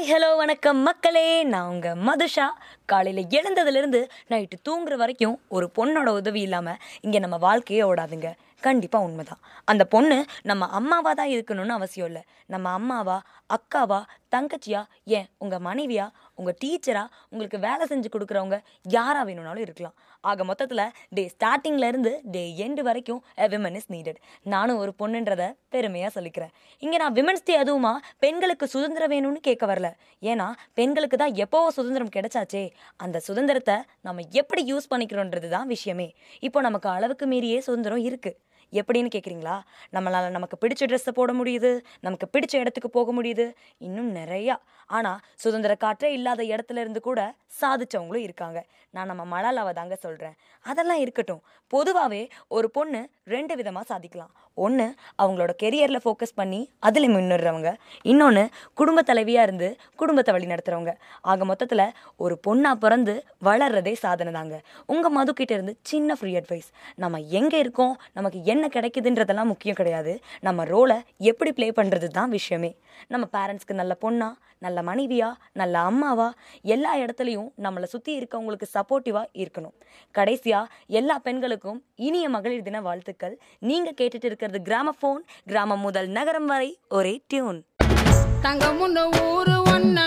Hi hello வணக்கம். மக்களே நான் உங்கள் மதுஷா. காலையில் எழுந்ததுலேருந்து நைட்டு தூங்குற வரைக்கும் ஒரு பொண்ணோட உதவி இல்லாமல் இங்கே நம்ம வாழ்க்கையே ஓடாதுங்க. கண்டிப்பாக உண்மைதான். அந்த பொண்ணு நம்ம அம்மாவாக தான் இருக்கணும்னு அவசியம் இல்லை. நம்ம அம்மாவா அக்காவா தங்கச்சியா? ஏன்? உங்கள் மனைவியா? உங்கள் டீச்சரா? உங்களுக்கு வேலை செஞ்சு கொடுக்குறவங்க யாராக வேணும்னாலும் இருக்கலாம். ஆக மொத்தத்தில் டே ஸ்டார்டிங்லேருந்து டே எண்டு வரைக்கும் எ விமன் இஸ் நீடட் நானும் ஒரு பொண்ணுன்றத பெருமையாக சொல்லிக்கிறேன். இங்கே நான் விமன்ஸ் டே அதுவுமா பெண்களுக்கு சுதந்திரம் வேணும்னு கேட்க வரல. ஏன்னா பெண்களுக்கு தான் எப்போவோ சுதந்திரம் கிடைச்சாச்சே? அந்த சுதந்திரத்தை நம்ம எப்படி யூஸ் பண்ணிக்கிறோன்றது தான் விஷயமே. இப்போ நமக்கு அளவுக்கு மீறியே சுதந்திரம் இருக்குது எப்படின்னு கேட்குறீங்களா நம்மளால் நமக்கு பிடிச்ச ட்ரெஸ்ஸை போட முடியுது நமக்கு பிடிச்ச இடத்துக்கு போக முடியுது இன்னும் நிறையா. ஆனால் சுதந்திர காற்றே இல்லாத இடத்துல இருந்து கூட சாதிச்சவங்களும் இருக்காங்க. நான் நம்ம மலாலாவை தாங்க சொல்கிறேன் அதெல்லாம் இருக்கட்டும். பொதுவாகவே ஒரு பொண்ணு ரெண்டு விதமாக சாதிக்கலாம். ஒன்று அவங்களோட கெரியரில் ஃபோக்கஸ் பண்ணி அதில் முன்னேறவங்க. இன்னொன்று குடும்ப தலைவியாக இருந்து குடும்பத்தை வழி நடத்துகிறவங்க ஆக மொத்தத்தில் ஒரு பொண்ணாக பிறந்து வளர்றதே சாதனை தாங்க உங்கள் மதுக்கிட்ட இருந்து சின்ன ஃப்ரீ அட்வைஸ் நம்ம எங்கே இருக்கோம்? நமக்கு என்ன என்ன கிடைக்குதுன்றதெல்லாம் முக்கியம் கிடையாது. நம்ம ரோலை எப்படி ப்ளே பண்ணுறது தான் விஷயமே. நம்ம பேரண்ட்ஸ்க்கு நல்ல பொண்ணா நல்ல மனைவியா நல்ல அம்மாவா எல்லா இடத்துலையும் நம்மளை சுற்றி இருக்கவங்களுக்கு சப்போர்ட்டிவாக இருக்கணும். கடைசியாக எல்லா பெண்களுக்கும் இனிய மகளிர் தின வாழ்த்துக்கள். நீங்கள் கேட்டுட்டு இருக்கிறது கிராம ஃபோன் கிராமம் முதல் நகரம் வரை ஒரே டியூன் தங்கமுன்னு ஊரு ஒன்ன